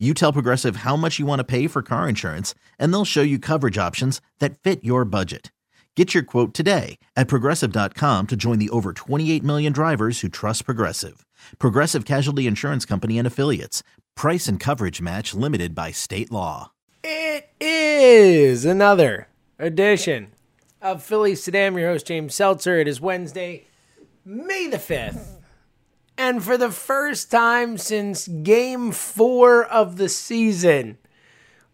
You tell Progressive how much you want to pay for car insurance, and they'll show you coverage options that fit your budget. Get your quote today at progressive.com to join the over 28 million drivers who trust Progressive. Progressive Casualty Insurance Company and Affiliates. Price and coverage match limited by state law. It is another edition of Philly. I'm your host, James Seltzer. It is Wednesday, May the 5th. And for the first time since game four of the season,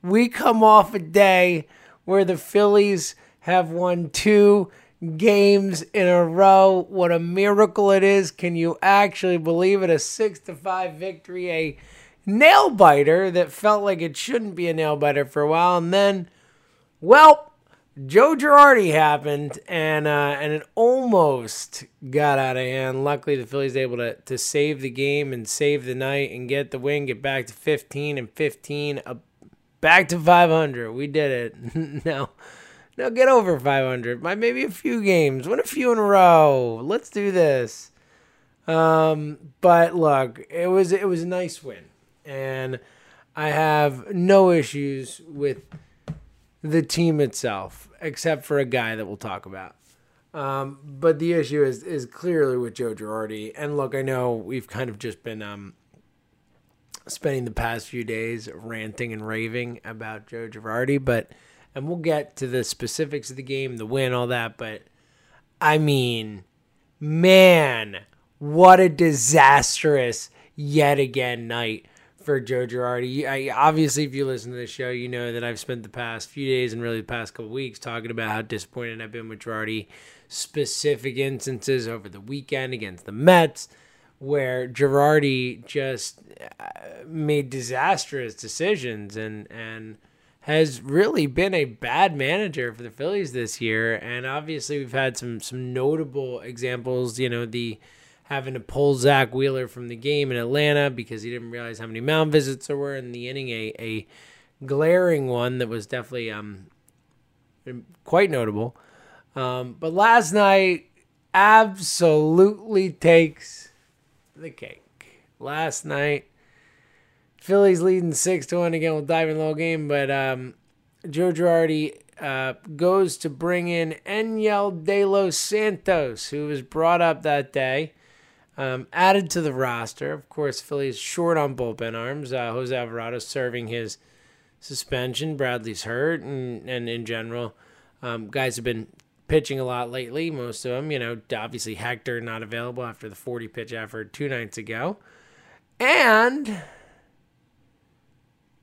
we come off a day where the Phillies have won two games in a row. What a miracle it is. Can you actually believe it? A six to five victory, a nail biter that felt like it shouldn't be a nail biter for a while. And then, well, Joe Girardi happened, and uh, and it almost got out of hand. Luckily, the Phillies able to to save the game and save the night and get the win, get back to 15 and 15, uh, back to 500. We did it. now, now get over 500. By maybe a few games, win a few in a row. Let's do this. Um, but look, it was it was a nice win, and I have no issues with the team itself, except for a guy that we'll talk about. Um, but the issue is is clearly with Joe Girardi. And look, I know we've kind of just been um, spending the past few days ranting and raving about Joe Girardi, but and we'll get to the specifics of the game, the win, all that. But I mean, man, what a disastrous yet again night for Joe Girardi. I, obviously, if you listen to the show, you know that I've spent the past few days and really the past couple weeks talking about how disappointed I've been with Girardi. Specific instances over the weekend against the Mets, where Girardi just uh, made disastrous decisions and and has really been a bad manager for the Phillies this year. And obviously, we've had some some notable examples. You know the having to pull Zack Wheeler from the game in Atlanta because he didn't realize how many mound visits there were in the inning. A, a glaring one that was definitely um, quite notable. Um, but last night absolutely takes the cake. Last night, Phillies leading six to one again. We'll dive in the game, but um, Joe Girardi uh, goes to bring in Enyel De Los Santos, who was brought up that day um, added to the roster. Of course, Philly's short on bullpen arms. Uh, Jose Alvarado serving his suspension. Bradley's hurt, and, and in general, um, guys have been pitching a lot lately. Most of them, you know, obviously Hector not available after the 40 pitch effort two nights ago. And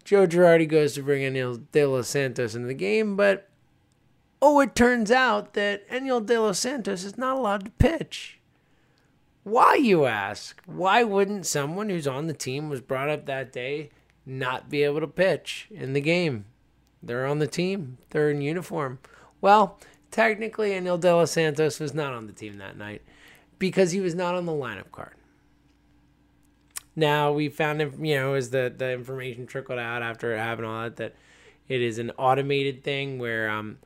Joe Girardi goes to bring Enyel De Los Santos into the game, but oh, it turns out that Enyel De Los Santos is not allowed to pitch. Why, you ask? Why wouldn't someone who's on the team was brought up that day not be able to pitch in the game? They're on the team, they're in uniform. Well, technically, Enyel De Los Santos was not on the team that night because he was not on the lineup card. Now, we found, you know, as the, the information trickled out after it happened, all that, that it is an automated thing where um,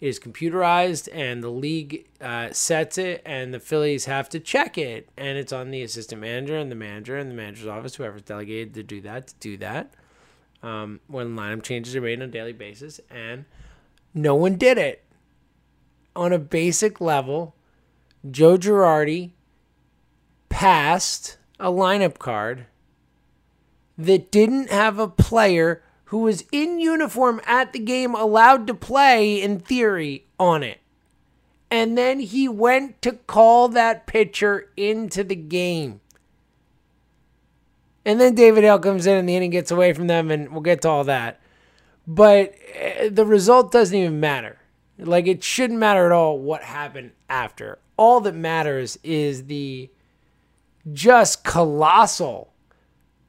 is computerized and the league uh, sets it and the Phillies have to check it. And it's on the assistant manager and the manager and the manager's office whoever's delegated to do that to do that um, when lineup changes are made on a daily basis. And no one did it. On a basic level Joe Girardi passed a lineup card that didn't have a player who was in uniform at the game allowed to play in theory on it. And then he went to call that pitcher into the game. And then David Hale comes in and the inning gets away from them, and we'll get to all that. But eh, the result doesn't even matter. Like, it shouldn't matter at all what happened after. All that matters is the just colossal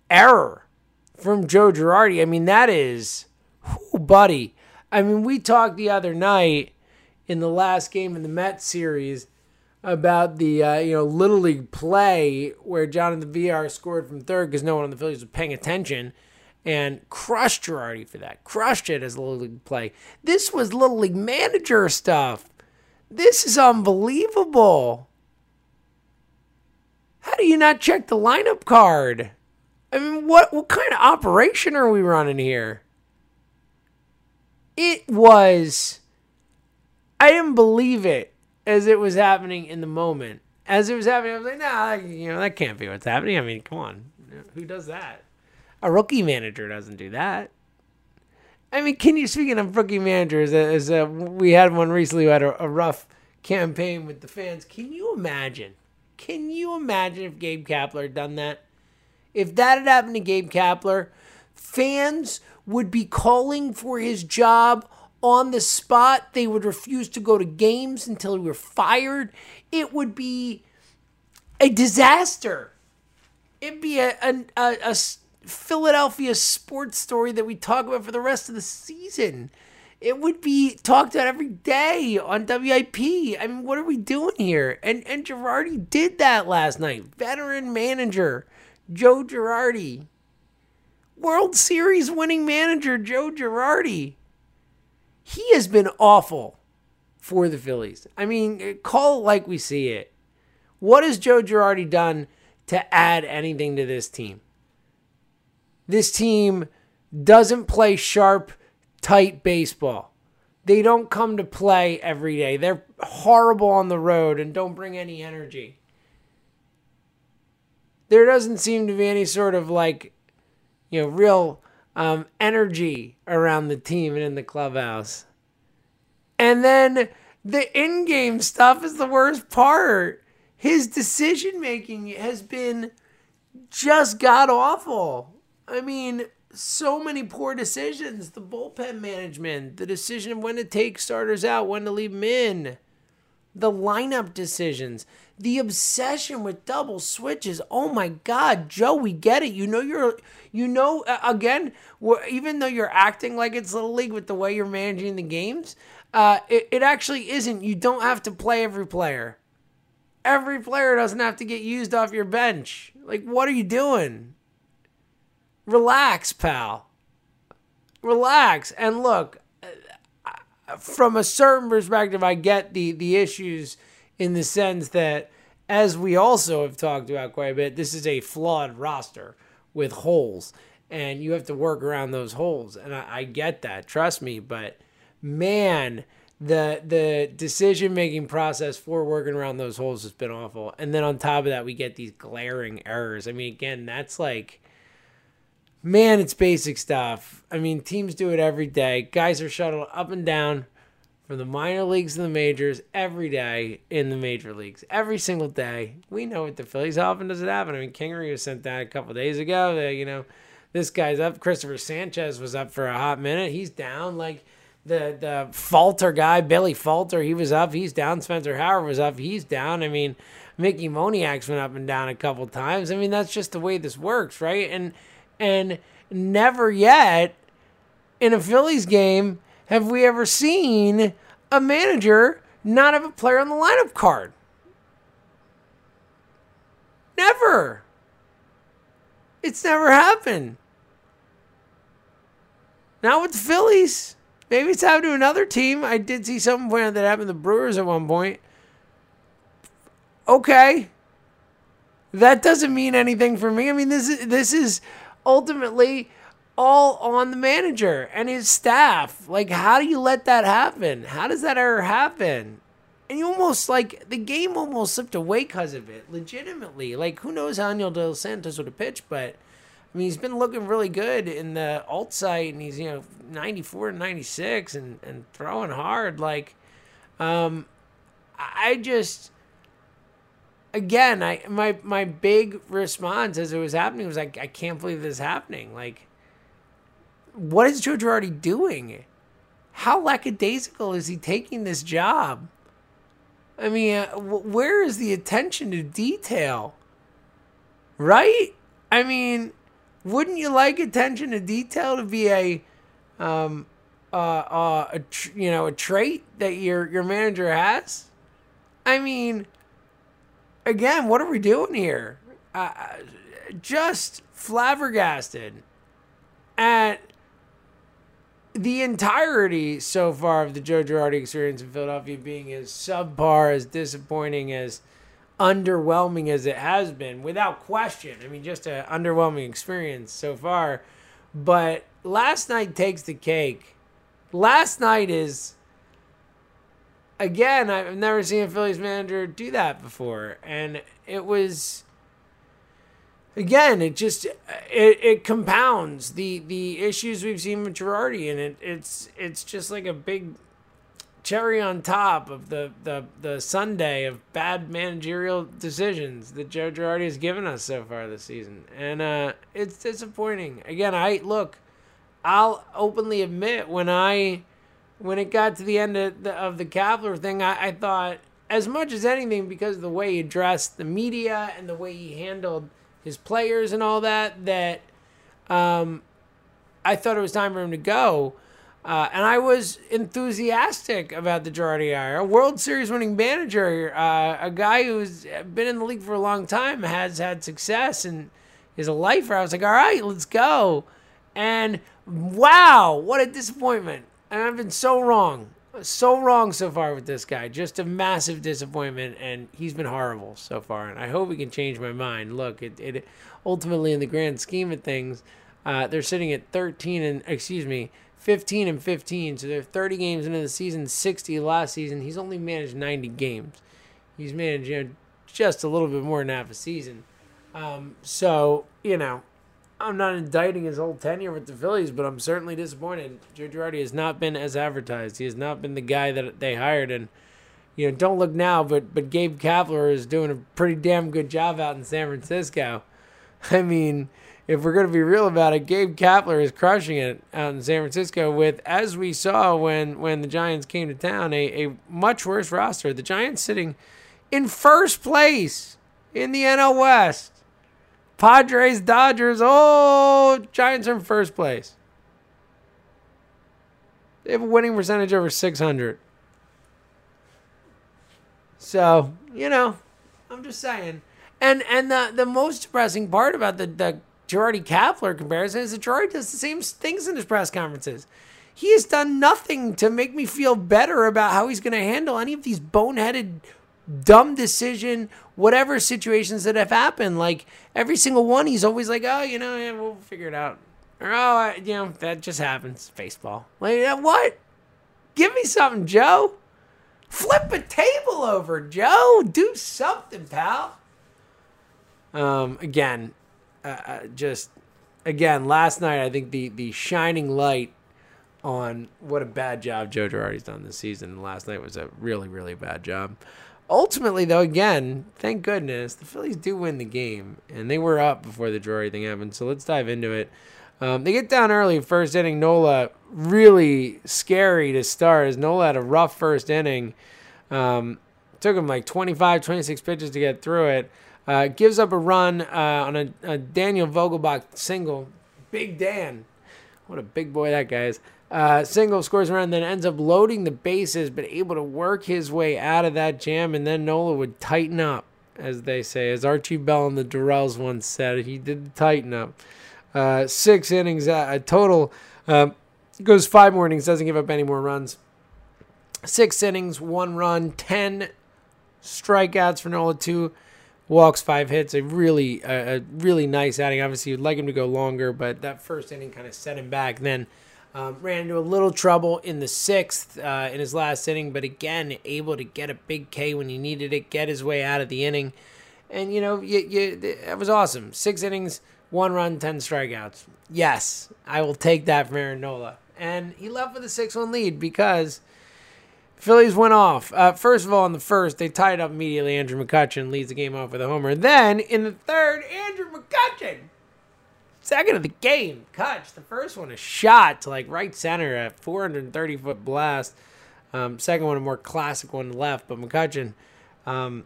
error from Joe Girardi. I mean, that is, oh buddy. I mean, we talked the other night in the last game in the Mets series about the uh, you know little league play where Jonathan Villar scored from third because no one on the Phillies was paying attention and crushed Girardi for that. Crushed it as a little league play. This was little league manager stuff. This is unbelievable. How do you not check the lineup card? I mean, what what kind of operation are we running here? It was I didn't believe it as it was happening in the moment. As it was happening, I was like, nah, you know, that can't be what's happening. I mean, come on. Who does that? A rookie manager doesn't do that. I mean, can you, speaking of rookie managers, as uh, we had one recently who had a, a rough campaign with the fans, can you imagine? Can you imagine if Gabe Kapler had done that? If that had happened to Gabe Kapler, fans would be calling for his job on the spot. They would refuse to go to games until he were fired. It would be a disaster. It'd be a, a, a, a Philadelphia sports story that we talk about for the rest of the season. It would be talked about every day on WIP. I mean, what are we doing here? And and Girardi did that last night. Veteran manager Joe Girardi. World Series winning manager Joe Girardi he has been awful for the Phillies. I mean, call it like we see it. What has Joe Girardi done to add anything to this team? This team doesn't play sharp, tight baseball. They don't come to play every day. They're horrible on the road and don't bring any energy. There doesn't seem to be any sort of like, you know, real um, energy around the team and in the clubhouse. And then the in game stuff is the worst part. His decision making has been just god awful. I mean, so many poor decisions. The bullpen management, the decision of when to take starters out, when to leave them in, the lineup decisions the obsession with double switches. Oh my God, Joe, we get it. You know you're, you know, again, even though you're acting like it's little league with the way you're managing the games, uh, it, it actually isn't. You don't have to play every player. Every player doesn't have to get used off your bench. Like, what are you doing? Relax, pal. Relax. And look, from a certain perspective, I get the the issues in the sense that, as we also have talked about quite a bit, this is a flawed roster with holes, and you have to work around those holes. And I, I get that, trust me. But man, the the decision making process for working around those holes has been awful. And then on top of that, we get these glaring errors. I mean, again, that's like man, it's basic stuff. I mean, teams do it every day. Guys are shuttled up and down from the minor leagues and the majors every day in the major leagues. Every single day. We know what the Phillies. How often does it happen? I mean, Kingery was sent down a couple days ago. Uh, you know, this guy's up. Christopher Sanchez was up for a hot minute. He's down. Like the the Falter guy, Bailey Falter, he was up. He's down. Spencer Howard was up. He's down. I mean, Mickey Moniak's went up and down a couple times. I mean, that's just the way this works, right? And and never yet in a Phillies game have we ever seen a manager not have a player on the lineup card? Never. It's never happened. Now with the Phillies. Maybe it's happened to another team. I did see something that happened to the Brewers at one point. Okay. That doesn't mean anything for me. I mean, this is this is ultimately all on the manager and his staff. Like, how do you let that happen? How does that ever happen? And you almost like the game almost slipped away because of it, legitimately. Like, who knows how Anibal De Santos would have pitched, but I mean, he's been looking really good in the alt site, and he's you know 94 and 96 and and throwing hard. Like, um, I just again, I my my big response as it was happening was like, I can't believe this is happening. Like, what is Joe Girardi doing? How lackadaisical is he taking this job? I mean, uh, where is the attention to detail? Right? I mean, wouldn't you like attention to detail to be a um, uh, uh, a tr- you know a trait that your your manager has? I mean, again, what are we doing here? Uh, just flabbergasted at the entirety so far of the Joe Girardi experience in Philadelphia being as subpar, as disappointing, as underwhelming as it has been, without question. I mean, just an underwhelming experience so far. But last night takes the cake. Last night is, again, I've never seen a Phillies manager do that before. And it was again, it just it, it compounds the the issues we've seen with Girardi, and it it's it's just like a big cherry on top of the the the sundae of bad managerial decisions that Joe Girardi has given us so far this season, and uh, it's disappointing. Again, I look, I'll openly admit when I when it got to the end of the, of the Kapler thing, I, I thought as much as anything because of the way he addressed the media and the way he handled his players and all that that um, I thought it was time for him to go. Uh, and I was enthusiastic about the Girardi hire. A World Series winning manager, uh, a guy who's been in the league for a long time, has had success and is a lifer. I was like, all right, let's go. And wow, what a disappointment. And I've been so wrong so wrong so far with this guy. Just a massive disappointment, and he's been horrible so far. And I hope he can change my mind. Look, it, it ultimately in the grand scheme of things, uh, they're sitting at 13 and excuse me, 15 and 15. So they're 30 games into the season, 60 last season. He's only managed 90 games. He's managed you know, just a little bit more than half a season. Um, so you know, I'm not indicting his whole tenure with the Phillies, but I'm certainly disappointed. Joe Girardi has not been as advertised. He has not been the guy that they hired, and you know, don't look now, but but Gabe Kapler is doing a pretty damn good job out in San Francisco. I mean, if we're going to be real about it, Gabe Kapler is crushing it out in San Francisco with, as we saw when when the Giants came to town, a, a much worse roster. The Giants sitting in first place in the NL West. Padres, Dodgers. Oh, Giants are in first place. They have a winning percentage over 600. So, you know, I'm just saying. And and the, the most depressing part about the, the Girardi Kapler comparison is that Girardi does the same things in his press conferences. He has done nothing to make me feel better about how he's going to handle any of these boneheaded dumb decision, whatever situations that have happened. Like every single one, he's always like, "Oh, you know, yeah, we'll figure it out," or "Oh, I, you know, that just happens." Baseball. Like what? Give me something, Joe. Flip a table over, Joe. Do something, pal. Um, again, uh, uh just again, last night I think the the shining light on what a bad job Joe Girardi's done this season. Last night was a really, really bad job. Ultimately, though, again, thank goodness the Phillies do win the game, and they were up before the Drury thing happened. So let's dive into it. Um, they get down early, first inning. Nola really scary to start. As Nola had a rough first inning, um, took him like 25, 26 pitches to get through it. Uh, gives up a run uh, on a, a Daniel Vogelbach single. Big Dan, what a big boy that guy is. Uh, single scores around, then ends up loading the bases, but able to work his way out of that jam. And then Nola would tighten up, as they say, as Archie Bell and the Drells once said. He did tighten up. Uh, six innings, uh, a total. Uh, goes five more innings, doesn't give up any more runs. Six innings, one run, ten strikeouts for Nola, two walks, five hits. A really, a really nice outing. Obviously, you'd like him to go longer, but that first inning kind of set him back. Then um, ran into a little trouble in the sixth uh, in his last inning, but again, able to get a big K when he needed it, get his way out of the inning. And, you know, you, you, it was awesome. Six innings, one run, 10 strikeouts. Yes, I will take that from Aaron Nola. And he left with a 6 1 lead because Phillies went off. Uh, first of all, in the first, they tied up immediately. Andrew McCutchen leads the game off with a homer. Then, in the third, Andrew McCutchen second of the game. Kutch, the first one, a shot to like right center at 430 foot blast. Um, second one, a more classic one left, but McCutchen um,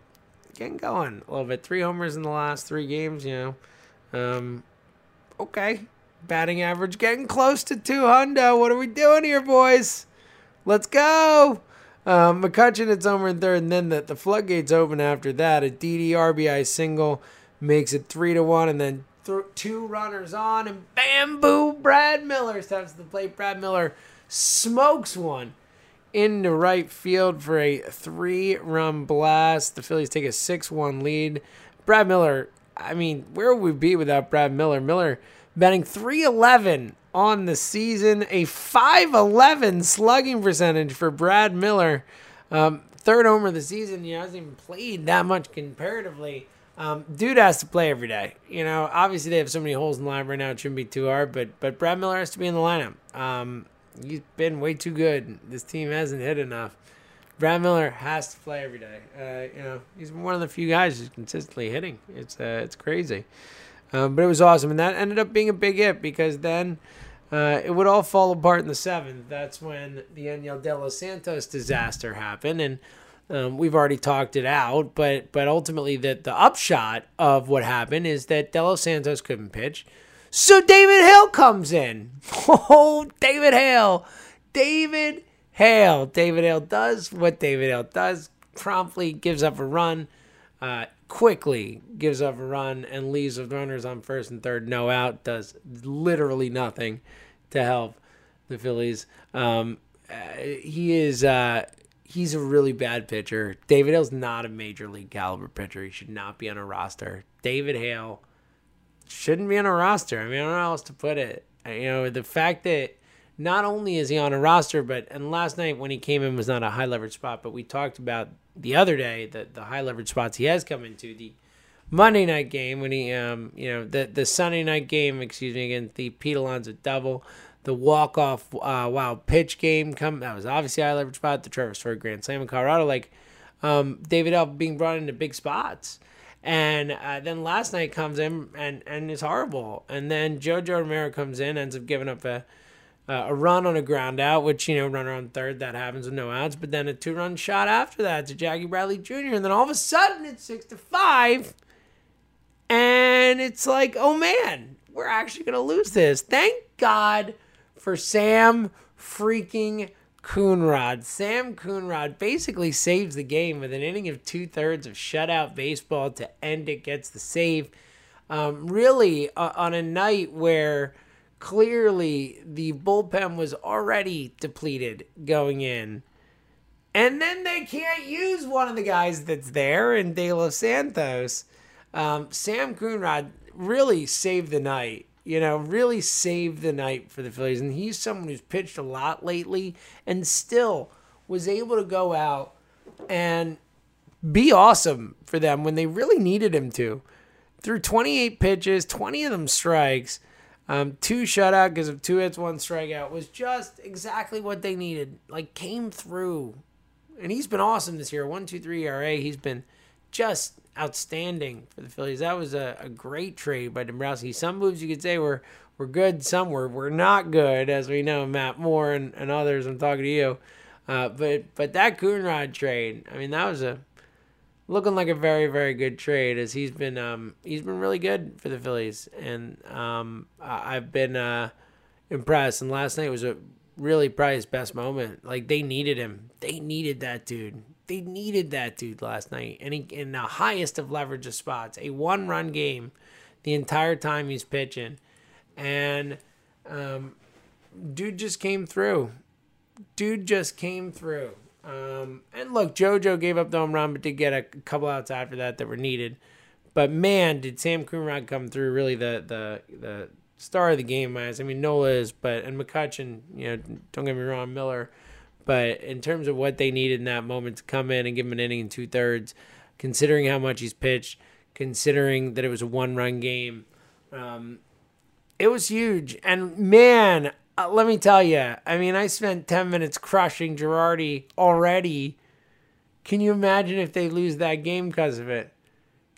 getting going a little bit. Three homers in the last three games, you know. Um, okay, Batting average getting close to 200. What are we doing here, boys? Let's go. Um, McCutchen hits homer in third, and then the, the floodgates open after that. A Didi RBI single makes it three to one, and then th- two runners on, and bamboo. Brad Miller steps to the plate. Brad Miller smokes one into right field for a three run blast. The Phillies take a 6 1 lead. Brad Miller, I mean, where would we be without Brad Miller? Miller batting 311 on the season, a 511 slugging percentage for Brad Miller. Um, third homer of the season. He hasn't even played that much comparatively. Um, dude has to play every day. You know, obviously they have so many holes in the line right now; it shouldn't be too hard. But but Brad Miller has to be in the lineup. Um, he's been way too good. This team hasn't hit enough. Brad Miller has to play every day. Uh, you know, he's one of the few guys who's consistently hitting. It's uh, it's crazy. Um, but it was awesome, and that ended up being a big hit because then uh, it would all fall apart in the seventh. That's when the Enyel De Los Santos disaster happened, and um, we've already talked it out. But but ultimately, the the upshot of what happened is that De Los Santos couldn't pitch, so David Hale comes in. Oh, David Hale, David Hale. David Hale does what David Hale does. Promptly gives up a run. Uh, quickly gives up a run and leaves with runners on first and third, no out, does literally nothing to help the Phillies. Um, uh, he is uh, he's a really bad pitcher. David Hale's not a major league caliber pitcher. He should not be on a roster. David Hale shouldn't be on a roster. I mean, I don't know how else to put it. You know, the fact that not only is he on a roster, but and last night when he came in was not a high leverage spot, but we talked about the other day the the high leverage spots he has come into the Monday night game when he um you know the the Sunday night game excuse me against the Pete Alonso double the walk off uh, wild pitch game come that was obviously high leverage spot the Trevor Story Grand Slam in Colorado like um, David Elf being brought into big spots and uh, then last night comes in and and it's horrible and then Jojo Romero comes in ends up giving up a uh, a run on a ground out, which, you know, runner on third, that happens with no outs, but then a two run shot after that to Jackie Bradley Jr. And then all of a sudden it's six to five. And it's like, oh man, we're actually going to lose this. Thank God for Sam freaking Coonrod. Sam Coonrod basically saves the game with an inning of two thirds of shutout baseball to end it, gets the save. Um, really, uh, on a night where clearly the bullpen was already depleted going in. And then they can't use one of the guys that's there in De Los Santos. Um, Sam Coonrod really saved the night. You know, really saved the night for the Phillies. And he's someone who's pitched a lot lately and still was able to go out and be awesome for them when they really needed him to. Through 28 pitches, 20 of them strikes. Um, two shutout because of two hits, one strikeout was just exactly what they needed. Like came through, and he's been awesome this year. One, two, three ERA. He's been just outstanding for the Phillies. That was a, a great trade by Dombrowski. Some moves you could say were were good, some were were not good, as we know. Matt Moore and, and others. I'm talking to you, uh, but but that Coonrod trade. I mean, that was a looking like a very very good trade as he's been um he's been really good for the Phillies and um I've been uh impressed and last night was a really probably his best moment like they needed him they needed that dude they needed that dude last night and he in the highest of leverage of spots a one run game the entire time he's pitching and um dude just came through dude just came through um, and look, JoJo gave up the home run, but did get a couple outs after that that were needed. But man, did Sam Coonrod come through? Really, the the the star of the game, I mean, Nola is, but and McCutchen, you know, don't get me wrong, Miller. But in terms of what they needed in that moment to come in and give him an inning and two thirds, considering how much he's pitched, considering that it was a one run game, um, it was huge. And man, uh, let me tell you, I mean, I spent 10 minutes crushing Girardi already. Can you imagine if they lose that game because of it?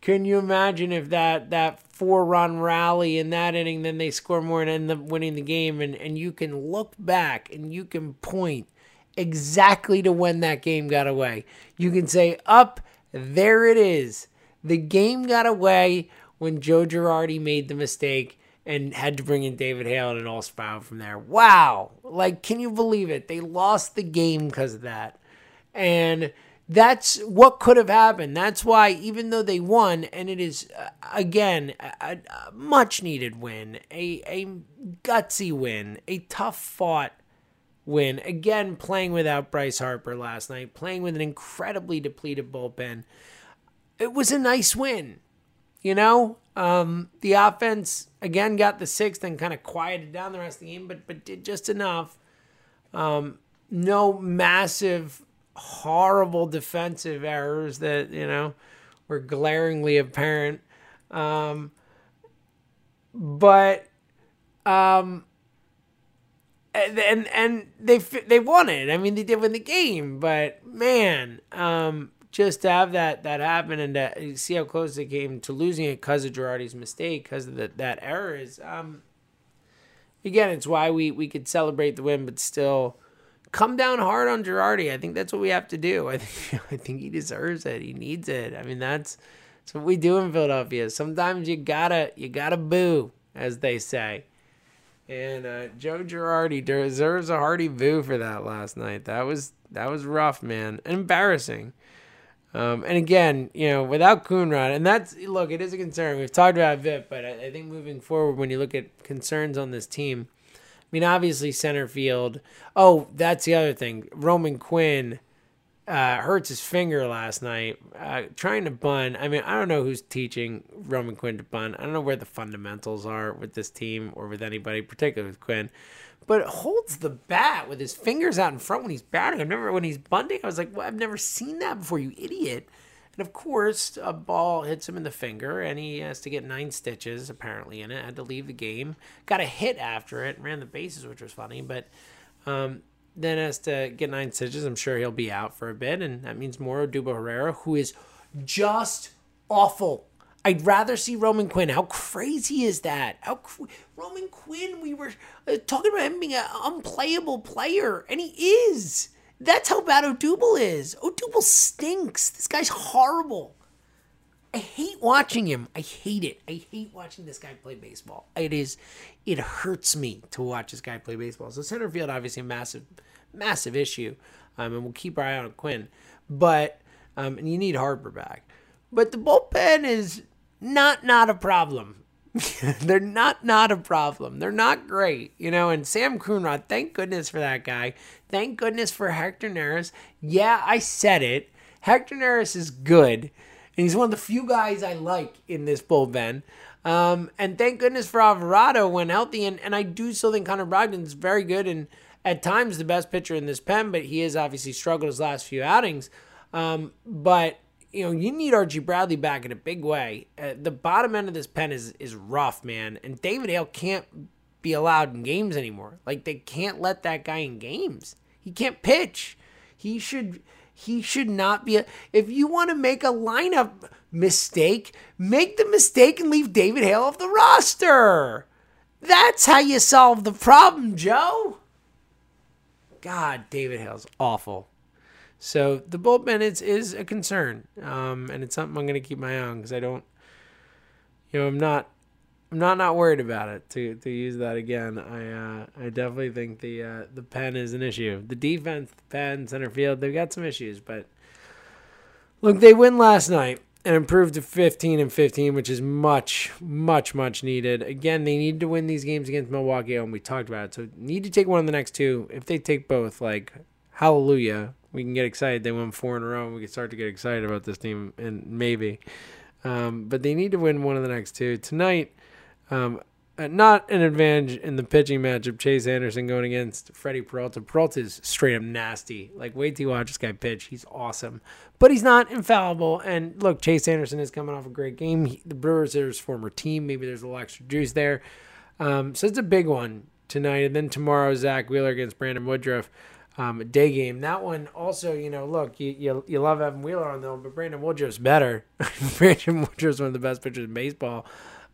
Can you imagine if that, that four run rally in that inning, then they score more and end up winning the game? And, and you can look back and you can point exactly to when that game got away. You can say, up, there it is. The game got away when Joe Girardi made the mistake and had to bring in David Hale and it all spiraled from there. Wow. Like, can you believe it? They lost the game because of that. And that's what could have happened. That's why, even though they won, and it is, uh, again, a, a much needed win, a, a gutsy win, a tough fought win. Again, playing without Bryce Harper last night, playing with an incredibly depleted bullpen. It was a nice win. You know, um, the offense again got the sixth and kind of quieted down the rest of the game, but but did just enough. Um, no massive, horrible defensive errors that you know were glaringly apparent. Um, but um, and and, and they they won it. I mean, they did win the game, but man, um, just to have that that happen and to see how close they came to losing it because of Girardi's mistake, because of the, that error is. Um, again, it's why we we could celebrate the win, but still come down hard on Girardi. I think that's what we have to do. I think I think he deserves it. He needs it. I mean, that's that's what we do in Philadelphia. Sometimes you gotta you gotta boo, as they say. And uh, Joe Girardi deserves a hearty boo for that last night. That was that was rough, man. Embarrassing. Um, and again, you know, without Coonrod, and that's look, it is a concern. We've talked about Vip, but I, I think moving forward, when you look at concerns on this team, I mean, obviously center field. Oh, that's the other thing. Roman Quinn uh, hurts his finger last night uh, trying to bunt. I mean, I don't know who's teaching Roman Quinn to bunt. I don't know where the fundamentals are with this team or with anybody, particularly with Quinn but holds the bat with his fingers out in front when he's batting. I remember when he's bunting. I was like, well, I've never seen that before, you idiot. And of course, a ball hits him in the finger, and he has to get nine stitches apparently in it. Had to leave the game. Got a hit after it, ran the bases, which was funny, but um, then has to get nine stitches. I'm sure he'll be out for a bit, and that means more Odubel Herrera, who is just awful I'd rather see Roman Quinn. How crazy is that? How cr- Roman Quinn? We were uh, talking about him being an unplayable player, and he is. That's how bad Odubel is. Odubel stinks. This guy's horrible. I hate watching him. I hate it. I hate watching this guy play baseball. It is, it hurts me to watch this guy play baseball. So center field, obviously, a massive, massive issue, um, and we'll keep our eye on Quinn. But um, and you need Harper back. But the bullpen is not not a problem. They're not not a problem. They're not great, you know. And Sam Coonrod, thank goodness for that guy. Thank goodness for Hector Neris. Yeah, I said it. Hector Neris is good, and he's one of the few guys I like in this bullpen. Um, and thank goodness for Alvarado when healthy. And, and I do still think Connor Brogdon's very good and at times the best pitcher in this pen, but he has obviously struggled his last few outings. Um, but you know, you need Archie Bradley back in a big way. Uh, the bottom end of this pen is is rough, man. And David Hale can't be allowed in games anymore. Like they can't let that guy in games. He can't pitch. He should he should not be a, if you want to make a lineup mistake, make the mistake and leave David Hale off the roster. That's how you solve the problem, Joe. God, David Hale's awful. So the bullpen is is a concern, um, and it's something I'm going to keep my eye on because I don't, you know, I'm not, I'm not not worried about it. To to use that again, I uh, I definitely think the uh, the pen is an issue. The defense, the pen, center field, they've got some issues, but look, they win last night and improved to 15 and 15, which is much, much, much needed. Again, they need to win these games against Milwaukee, and we talked about it. So need to take one of the next two. If they take both, like hallelujah, we can get excited. They won four in a row. And we can start to get excited about this team, and maybe. Um, but they need to win one of the next two tonight. Um, uh, not an advantage in the pitching matchup. Chase Anderson going against Freddie Peralta. Peralta is straight up nasty. Like, wait till you watch this guy pitch. He's awesome, but he's not infallible. And look, Chase Anderson is coming off a great game. He, the Brewers are his former team. Maybe there's a little extra juice there. Um, so it's a big one tonight. And then tomorrow, Zack Wheeler against Brandon Woodruff um, day game. That one also, you know, look, you you, you love Evan Wheeler on them, but Brandon Woodruff's better. Brandon Woodruff's one of the best pitchers in baseball.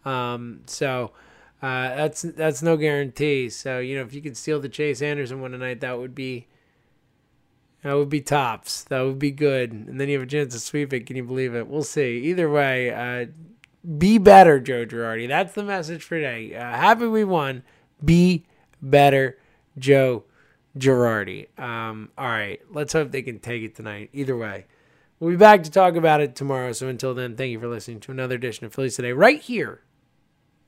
Um, so uh, that's that's no guarantee. So you know, if you could steal the Chase Anderson one tonight, that would be that would be tops. That would be good. And then you have a chance to sweep it. Can you believe it? We'll see. Either way, uh, Be better, Joe Girardi. That's the message for today. Uh, happy we won. Be better, Joe Girardi. Um, all right, let's hope they can take it tonight. Either way, we'll be back to talk about it tomorrow. So until then, thank you for listening to another edition of Phillies Today right here